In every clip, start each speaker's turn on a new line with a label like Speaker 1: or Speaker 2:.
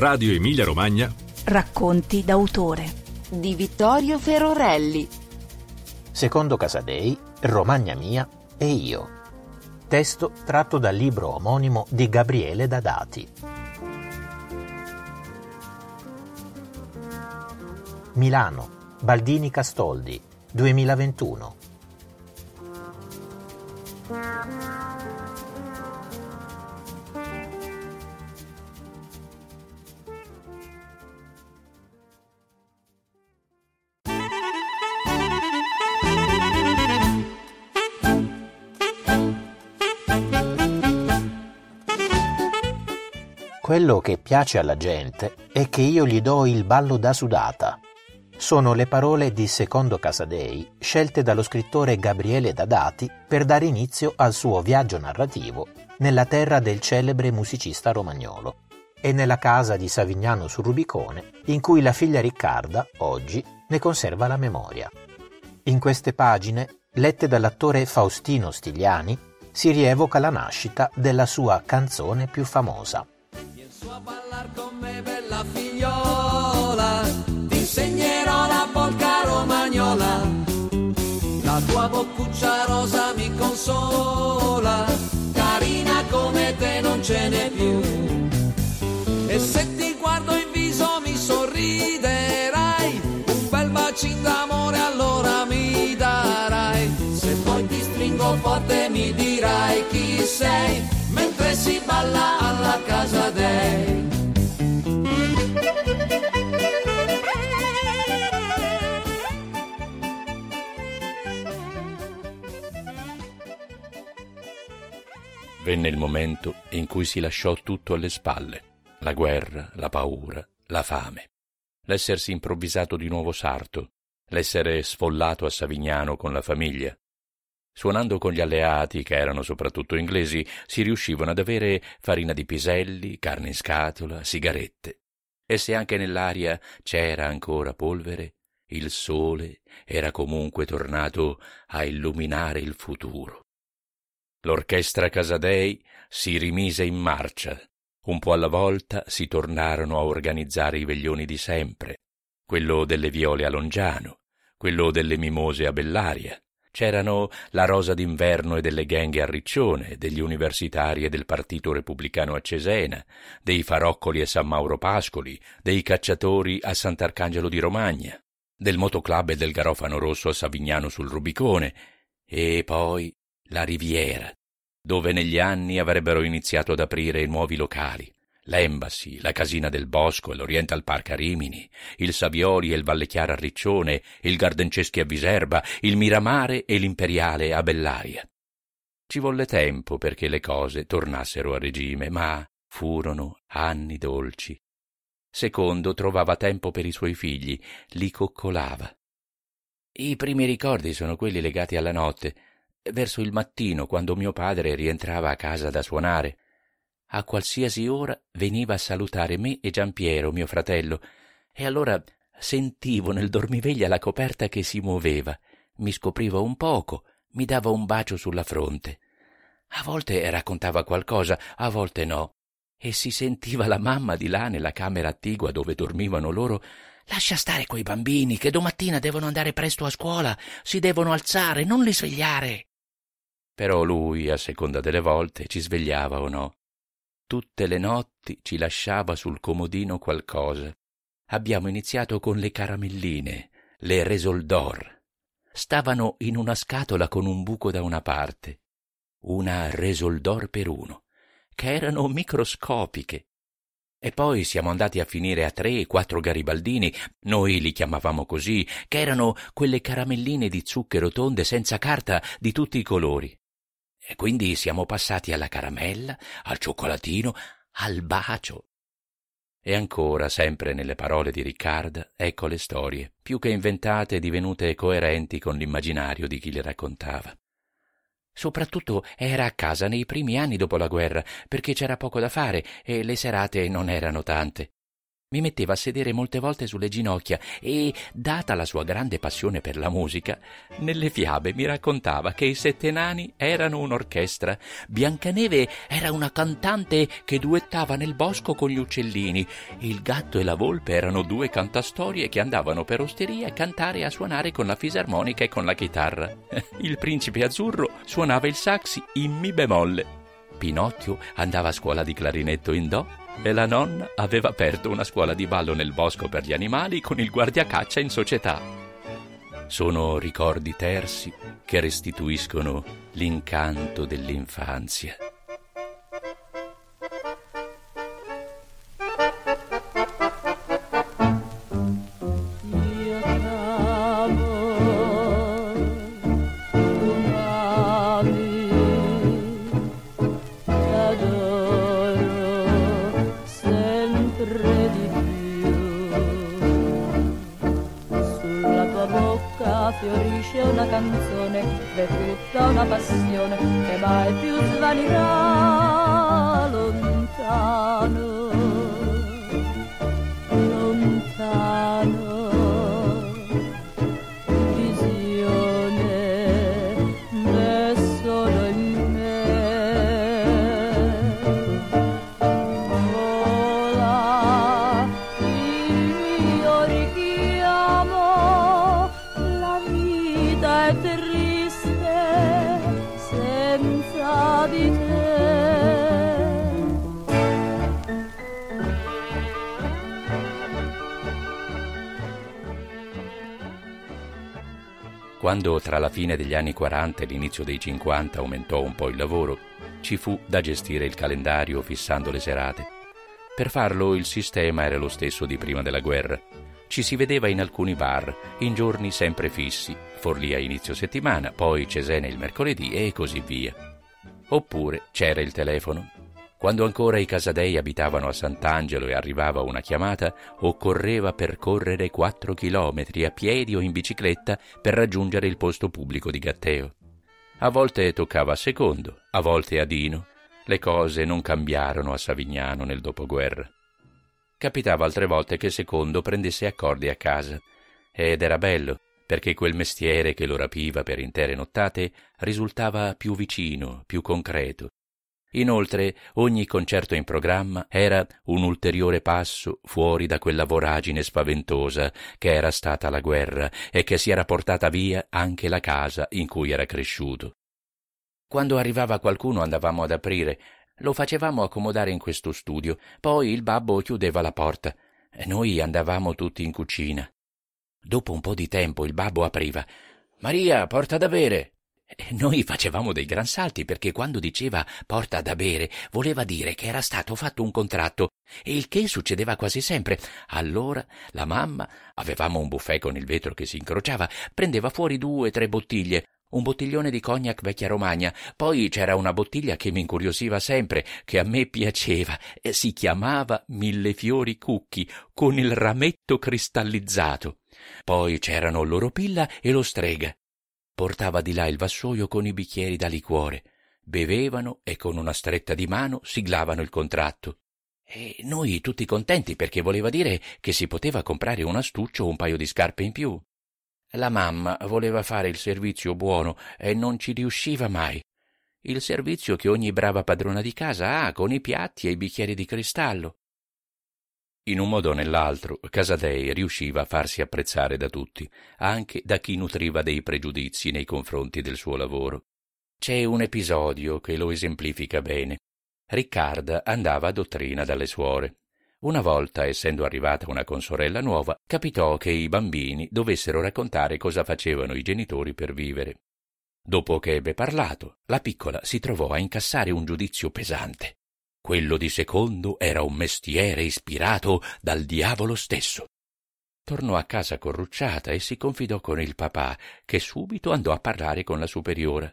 Speaker 1: Radio Emilia Romagna.
Speaker 2: Racconti d'autore
Speaker 3: di Vittorio Ferorelli.
Speaker 4: Secondo Casadei, Romagna mia e io. Testo tratto dal libro omonimo di Gabriele Dadati. Milano, Baldini Castoldi, 2021. Quello che piace alla gente è che io gli do il ballo da sudata. Sono le parole di Secondo Casadei scelte dallo scrittore Gabriele Dadati per dare inizio al suo viaggio narrativo nella terra del celebre musicista romagnolo e nella casa di Savignano sul Rubicone in cui la figlia Riccarda, oggi, ne conserva la memoria. In queste pagine, lette dall'attore Faustino Stigliani, si rievoca la nascita della sua canzone più famosa a ballar con me bella figliola, ti insegnerò la polca romagnola, la tua boccuccia rosa mi consola, carina come te non ce n'è più. E se ti guardo in viso mi sorriderai, un bel bacino d'amore allora mi darai, se poi ti stringo forte mi dirai chi sei, mentre si balla
Speaker 5: Venne il momento in cui si lasciò tutto alle spalle, la guerra, la paura, la fame, l'essersi improvvisato di nuovo sarto, l'essere sfollato a Savignano con la famiglia. Suonando con gli alleati, che erano soprattutto inglesi, si riuscivano ad avere farina di piselli, carne in scatola, sigarette. E se anche nell'aria c'era ancora polvere, il sole era comunque tornato a illuminare il futuro. L'orchestra Casadei si rimise in marcia. Un po' alla volta si tornarono a organizzare i veglioni di sempre, quello delle viole a Longiano, quello delle mimose a Bellaria. C'erano la rosa d'inverno e delle genghe a Riccione, degli universitari e del partito repubblicano a Cesena, dei faroccoli a San Mauro Pascoli, dei cacciatori a Sant'Arcangelo di Romagna, del motoclub e del garofano rosso a Savignano sul Rubicone, e poi la Riviera, dove negli anni avrebbero iniziato ad aprire nuovi locali, l'Embassy, la Casina del Bosco e l'Oriental Park a Rimini, il Savioli e il Valle Chiara a Riccione, il Gardenceschi a Viserba, il Miramare e l'Imperiale a Bellaria. Ci volle tempo perché le cose tornassero a regime, ma furono anni dolci. Secondo trovava tempo per i suoi figli, li coccolava. I primi ricordi sono quelli legati alla notte, verso il mattino, quando mio padre rientrava a casa da suonare. A qualsiasi ora veniva a salutare me e Giampiero, mio fratello, e allora sentivo nel dormiveglia la coperta che si muoveva, mi scopriva un poco, mi dava un bacio sulla fronte. A volte raccontava qualcosa, a volte no, e si sentiva la mamma di là nella camera attigua dove dormivano loro Lascia stare quei bambini che domattina devono andare presto a scuola, si devono alzare, non li svegliare. Però lui, a seconda delle volte, ci svegliava o no. Tutte le notti ci lasciava sul comodino qualcosa. Abbiamo iniziato con le caramelline, le Resoldor. Stavano in una scatola con un buco da una parte, una Resoldor per uno, che erano microscopiche. E poi siamo andati a finire a tre quattro garibaldini, noi li chiamavamo così, che erano quelle caramelline di zucchero tonde senza carta di tutti i colori. E quindi siamo passati alla caramella, al cioccolatino, al bacio. E ancora, sempre nelle parole di Riccarda, ecco le storie, più che inventate divenute coerenti con l'immaginario di chi le raccontava. Soprattutto era a casa nei primi anni dopo la guerra, perché c'era poco da fare e le serate non erano tante. Mi metteva a sedere molte volte sulle ginocchia e, data la sua grande passione per la musica, nelle fiabe mi raccontava che i sette nani erano un'orchestra, Biancaneve era una cantante che duettava nel bosco con gli uccellini, il gatto e la volpe erano due cantastorie che andavano per osteria a cantare e a suonare con la fisarmonica e con la chitarra. Il principe azzurro suonava il sax in mi bemolle. Pinocchio andava a scuola di clarinetto in do e la nonna aveva aperto una scuola di ballo nel bosco per gli animali con il guardiacaccia in società. Sono ricordi tersi che restituiscono l'incanto dell'infanzia.
Speaker 1: Mai più svanirà
Speaker 5: Quando tra la fine degli anni 40 e l'inizio dei 50 aumentò un po' il lavoro, ci fu da gestire il calendario fissando le serate. Per farlo il sistema era lo stesso di prima della guerra. Ci si vedeva in alcuni bar, in giorni sempre fissi, Forlì a inizio settimana, poi Cesena il mercoledì e così via. Oppure c'era il telefono, quando ancora i Casadei abitavano a Sant'Angelo e arrivava una chiamata, occorreva percorrere quattro chilometri a piedi o in bicicletta per raggiungere il posto pubblico di Gatteo. A volte toccava a Secondo, a volte a Dino. Le cose non cambiarono a Savignano nel dopoguerra. Capitava altre volte che Secondo prendesse accordi a casa. Ed era bello, perché quel mestiere che lo rapiva per intere nottate risultava più vicino, più concreto, Inoltre, ogni concerto in programma era un ulteriore passo fuori da quella voragine spaventosa che era stata la guerra e che si era portata via anche la casa in cui era cresciuto. Quando arrivava qualcuno andavamo ad aprire, lo facevamo accomodare in questo studio, poi il babbo chiudeva la porta e noi andavamo tutti in cucina. Dopo un po' di tempo il babbo apriva. Maria, porta da bere. Noi facevamo dei gran salti perché quando diceva porta da bere voleva dire che era stato fatto un contratto, e il che succedeva quasi sempre. Allora la mamma, avevamo un buffet con il vetro che si incrociava, prendeva fuori due o tre bottiglie, un bottiglione di cognac vecchia romagna, poi c'era una bottiglia che mi incuriosiva sempre, che a me piaceva, si chiamava Millefiori Cucchi, con il rametto cristallizzato. Poi c'erano l'oropilla e lo strega, portava di là il vassoio con i bicchieri da liquore, bevevano e con una stretta di mano siglavano il contratto. E noi tutti contenti perché voleva dire che si poteva comprare un astuccio o un paio di scarpe in più. La mamma voleva fare il servizio buono e non ci riusciva mai. Il servizio che ogni brava padrona di casa ha con i piatti e i bicchieri di cristallo. In un modo o nell'altro, Casadei riusciva a farsi apprezzare da tutti, anche da chi nutriva dei pregiudizi nei confronti del suo lavoro. C'è un episodio che lo esemplifica bene. Riccarda andava a dottrina dalle suore. Una volta, essendo arrivata una consorella nuova, capitò che i bambini dovessero raccontare cosa facevano i genitori per vivere. Dopo che ebbe parlato, la piccola si trovò a incassare un giudizio pesante. Quello di secondo era un mestiere ispirato dal diavolo stesso. Tornò a casa corrucciata e si confidò con il papà, che subito andò a parlare con la superiora.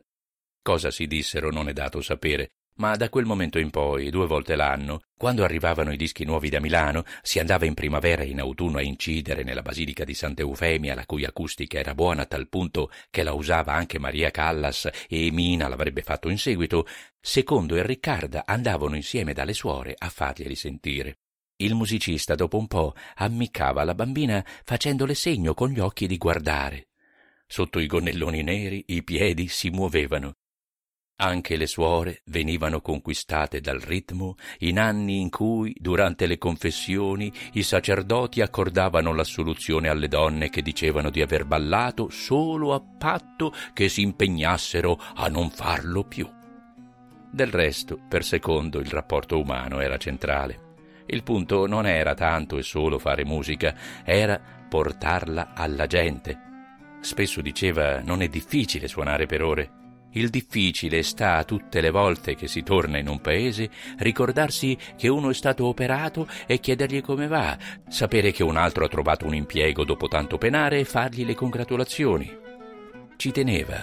Speaker 5: Cosa si dissero non è dato sapere, ma da quel momento in poi, due volte l'anno, quando arrivavano i dischi nuovi da Milano, si andava in primavera e in autunno a incidere nella basilica di Santa Eufemia, la cui acustica era buona a tal punto che la usava anche Maria Callas e Mina l'avrebbe fatto in seguito, secondo e Riccarda andavano insieme dalle suore a farglieli sentire. Il musicista dopo un po' ammiccava la bambina facendole segno con gli occhi di guardare. Sotto i gonnelloni neri i piedi si muovevano. Anche le suore venivano conquistate dal ritmo in anni in cui, durante le confessioni, i sacerdoti accordavano l'assoluzione alle donne che dicevano di aver ballato solo a patto che si impegnassero a non farlo più. Del resto, per secondo, il rapporto umano era centrale. Il punto non era tanto e solo fare musica, era portarla alla gente. Spesso diceva non è difficile suonare per ore. Il difficile sta tutte le volte che si torna in un paese ricordarsi che uno è stato operato e chiedergli come va, sapere che un altro ha trovato un impiego dopo tanto penare e fargli le congratulazioni. Ci teneva,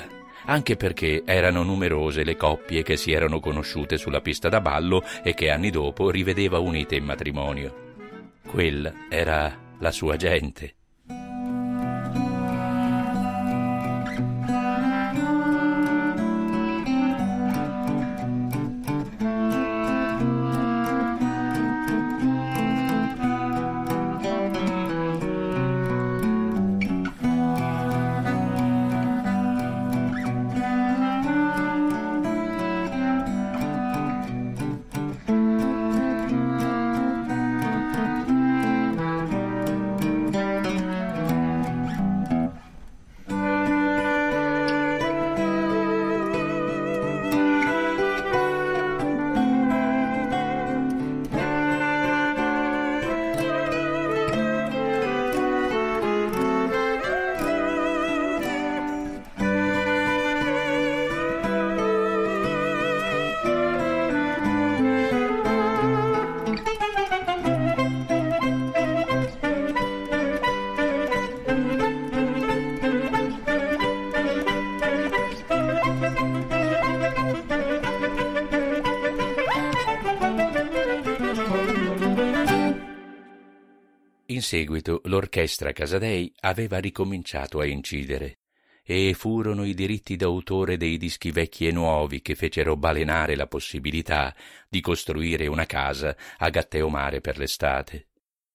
Speaker 5: anche perché erano numerose le coppie che si erano conosciute sulla pista da ballo e che anni dopo rivedeva unite in matrimonio. Quella era la sua gente. In seguito l'orchestra Casadei aveva ricominciato a incidere e furono i diritti d'autore dei dischi vecchi e nuovi che fecero balenare la possibilità di costruire una casa a Gatteomare per l'estate.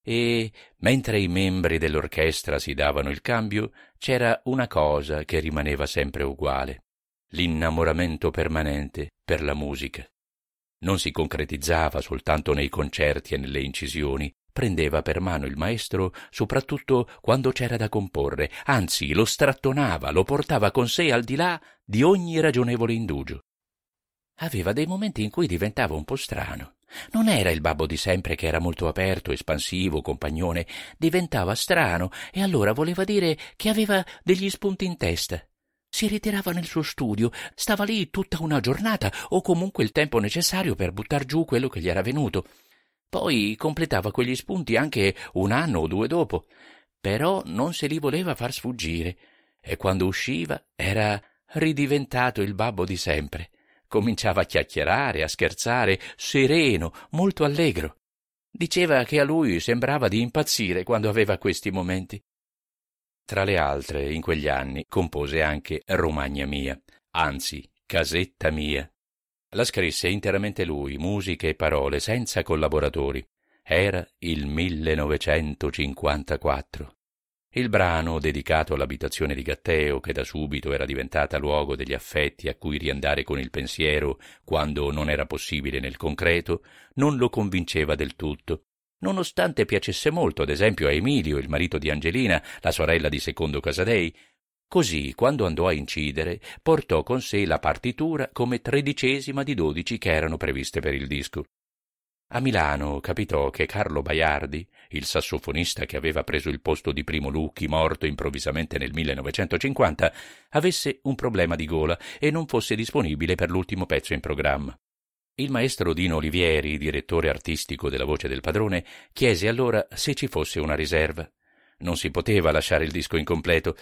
Speaker 5: E mentre i membri dell'orchestra si davano il cambio, c'era una cosa che rimaneva sempre uguale l'innamoramento permanente per la musica. Non si concretizzava soltanto nei concerti e nelle incisioni, prendeva per mano il maestro soprattutto quando c'era da comporre, anzi lo strattonava, lo portava con sé al di là di ogni ragionevole indugio. Aveva dei momenti in cui diventava un po' strano. Non era il babbo di sempre che era molto aperto, espansivo, compagnone, diventava strano e allora voleva dire che aveva degli spunti in testa. Si ritirava nel suo studio, stava lì tutta una giornata o comunque il tempo necessario per buttar giù quello che gli era venuto. Poi completava quegli spunti anche un anno o due dopo, però non se li voleva far sfuggire e quando usciva era ridiventato il babbo di sempre. Cominciava a chiacchierare, a scherzare, sereno, molto allegro. Diceva che a lui sembrava di impazzire quando aveva questi momenti. Tra le altre, in quegli anni, compose anche Romagna mia, anzi, Casetta mia, la scrisse interamente lui, musiche e parole, senza collaboratori. Era il 1954. Il brano, dedicato all'abitazione di Gatteo, che da subito era diventata luogo degli affetti a cui riandare con il pensiero quando non era possibile nel concreto, non lo convinceva del tutto, nonostante piacesse molto, ad esempio, a Emilio, il marito di Angelina, la sorella di Secondo Casadei, Così, quando andò a incidere, portò con sé la partitura come tredicesima di dodici che erano previste per il disco. A Milano capitò che Carlo Baiardi, il sassofonista che aveva preso il posto di Primo Lucchi, morto improvvisamente nel 1950, avesse un problema di gola e non fosse disponibile per l'ultimo pezzo in programma. Il maestro Dino Olivieri, direttore artistico della Voce del Padrone, chiese allora se ci fosse una riserva. Non si poteva lasciare il disco incompleto,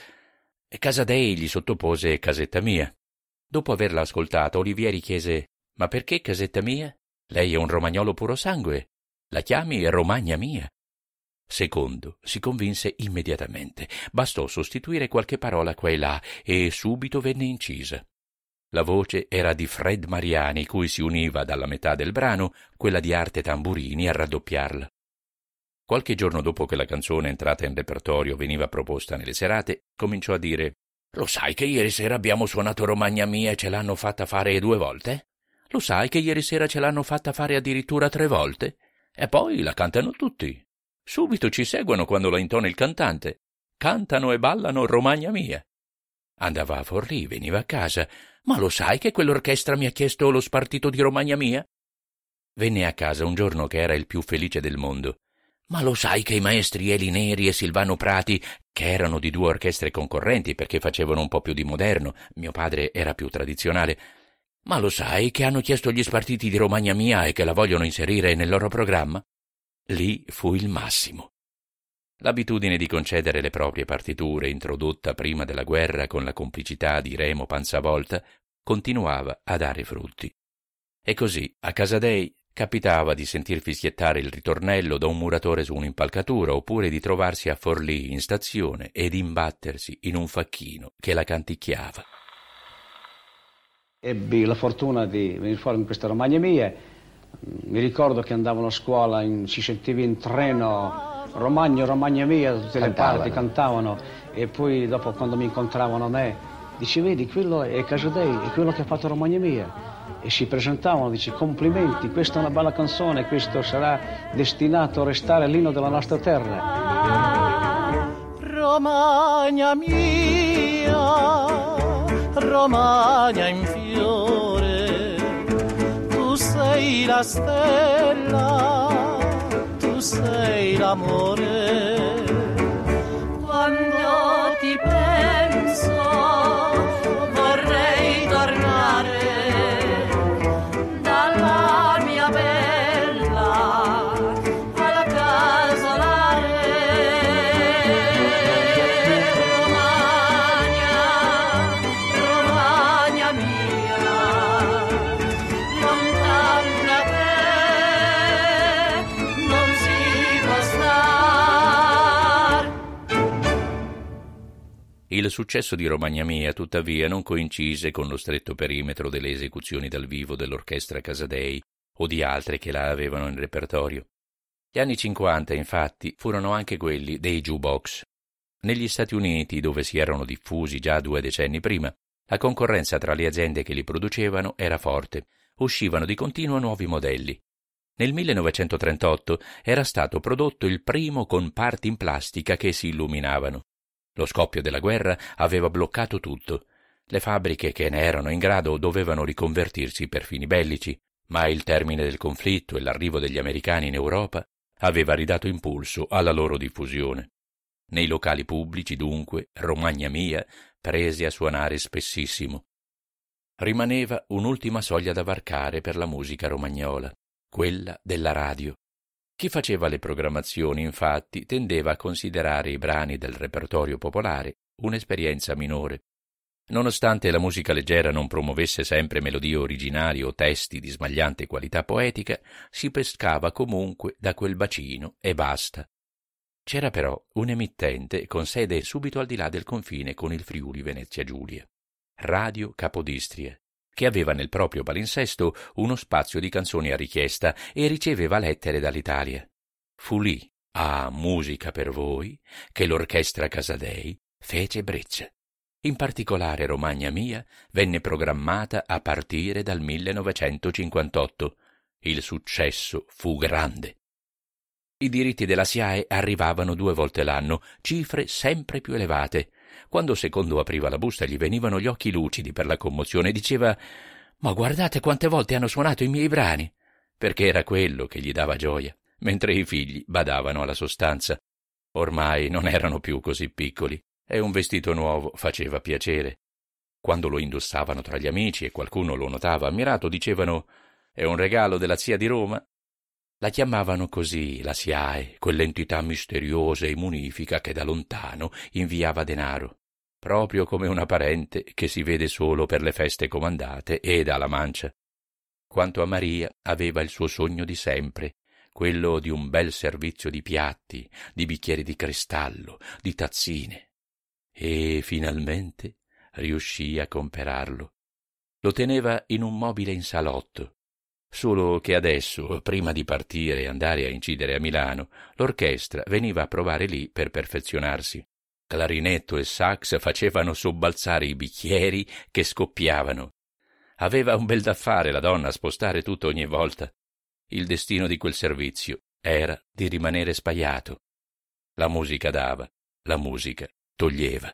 Speaker 5: e Casadei gli sottopose Casetta mia. Dopo averla ascoltata, Olivieri chiese Ma perché Casetta mia? Lei è un romagnolo puro sangue. La chiami Romagna mia. Secondo si convinse immediatamente. Bastò sostituire qualche parola qua e là e subito venne incisa. La voce era di Fred Mariani, cui si univa dalla metà del brano quella di Arte Tamburini a raddoppiarla. Qualche giorno dopo che la canzone entrata in repertorio veniva proposta nelle serate, cominciò a dire Lo sai che ieri sera abbiamo suonato Romagna Mia e ce l'hanno fatta fare due volte? Lo sai che ieri sera ce l'hanno fatta fare addirittura tre volte? E poi la cantano tutti. Subito ci seguono quando la intona il cantante. Cantano e ballano Romagna Mia. Andava a Forlì, veniva a casa. Ma lo sai che quell'orchestra mi ha chiesto lo spartito di Romagna Mia? Venne a casa un giorno che era il più felice del mondo. Ma lo sai che i maestri Eli Neri e Silvano Prati, che erano di due orchestre concorrenti perché facevano un po' più di moderno, mio padre era più tradizionale, ma lo sai che hanno chiesto gli spartiti di Romagna Mia e che la vogliono inserire nel loro programma? Lì fu il massimo. L'abitudine di concedere le proprie partiture, introdotta prima della guerra con la complicità di Remo Panzavolta, continuava a dare frutti. E così, a Casadei, Capitava di sentir fischiettare il ritornello da un muratore su un'impalcatura oppure di trovarsi a Forlì in stazione ed imbattersi in un facchino che la canticchiava.
Speaker 6: Ebbi la fortuna di venire fuori in queste romagne mie. Mi ricordo che andavano a scuola, in, si sentiva in treno Romagna, Romagna mia, da tutte le cantavano. parti cantavano e poi dopo quando mi incontravano a me, dice vedi quello è Casadei, è quello che ha fatto Romagna mia e si presentavano, dice complimenti, questa è una bella canzone, questo sarà destinato a restare l'inno della nostra terra.
Speaker 7: Romagna mia, Romagna in fiore, tu sei la stella, tu sei l'amore. Xóa
Speaker 5: Il successo di Romagna Mia, tuttavia, non coincise con lo stretto perimetro delle esecuzioni dal vivo dell'orchestra Casadei o di altre che la avevano in repertorio. Gli anni 50, infatti, furono anche quelli dei jukebox. Negli Stati Uniti, dove si erano diffusi già due decenni prima, la concorrenza tra le aziende che li producevano era forte, uscivano di continuo nuovi modelli. Nel 1938 era stato prodotto il primo con parti in plastica che si illuminavano. Lo scoppio della guerra aveva bloccato tutto. Le fabbriche che ne erano in grado dovevano riconvertirsi per fini bellici, ma il termine del conflitto e l'arrivo degli americani in Europa aveva ridato impulso alla loro diffusione. Nei locali pubblici, dunque, Romagna Mia prese a suonare spessissimo. Rimaneva un'ultima soglia da varcare per la musica romagnola, quella della radio. Chi faceva le programmazioni, infatti, tendeva a considerare i brani del repertorio popolare un'esperienza minore. Nonostante la musica leggera non promuovesse sempre melodie originali o testi di smagliante qualità poetica, si pescava comunque da quel bacino e basta. C'era però un emittente con sede subito al di là del confine con il Friuli Venezia Giulia. Radio Capodistria, che aveva nel proprio palinsesto uno spazio di canzoni a richiesta e riceveva lettere dall'Italia. Fu lì, a Musica per voi, che l'orchestra Casadei fece breccia. In particolare Romagna Mia venne programmata a partire dal 1958. Il successo fu grande. I diritti della SIAE arrivavano due volte l'anno, cifre sempre più elevate, quando Secondo apriva la busta gli venivano gli occhi lucidi per la commozione diceva Ma guardate quante volte hanno suonato i miei brani, perché era quello che gli dava gioia, mentre i figli badavano alla sostanza. Ormai non erano più così piccoli e un vestito nuovo faceva piacere. Quando lo indossavano tra gli amici e qualcuno lo notava ammirato, dicevano È un regalo della zia di Roma. La chiamavano così la SIAE, quell'entità misteriosa e munifica che da lontano inviava denaro, proprio come una parente che si vede solo per le feste comandate e dà la mancia. Quanto a Maria, aveva il suo sogno di sempre, quello di un bel servizio di piatti, di bicchieri di cristallo, di tazzine. E finalmente riuscì a comperarlo. Lo teneva in un mobile in salotto, Solo che adesso, prima di partire e andare a incidere a Milano, l'orchestra veniva a provare lì per perfezionarsi. Clarinetto e sax facevano sobbalzare i bicchieri che scoppiavano. Aveva un bel da fare la donna a spostare tutto ogni volta. Il destino di quel servizio era di rimanere spaiato. La musica dava, la musica toglieva.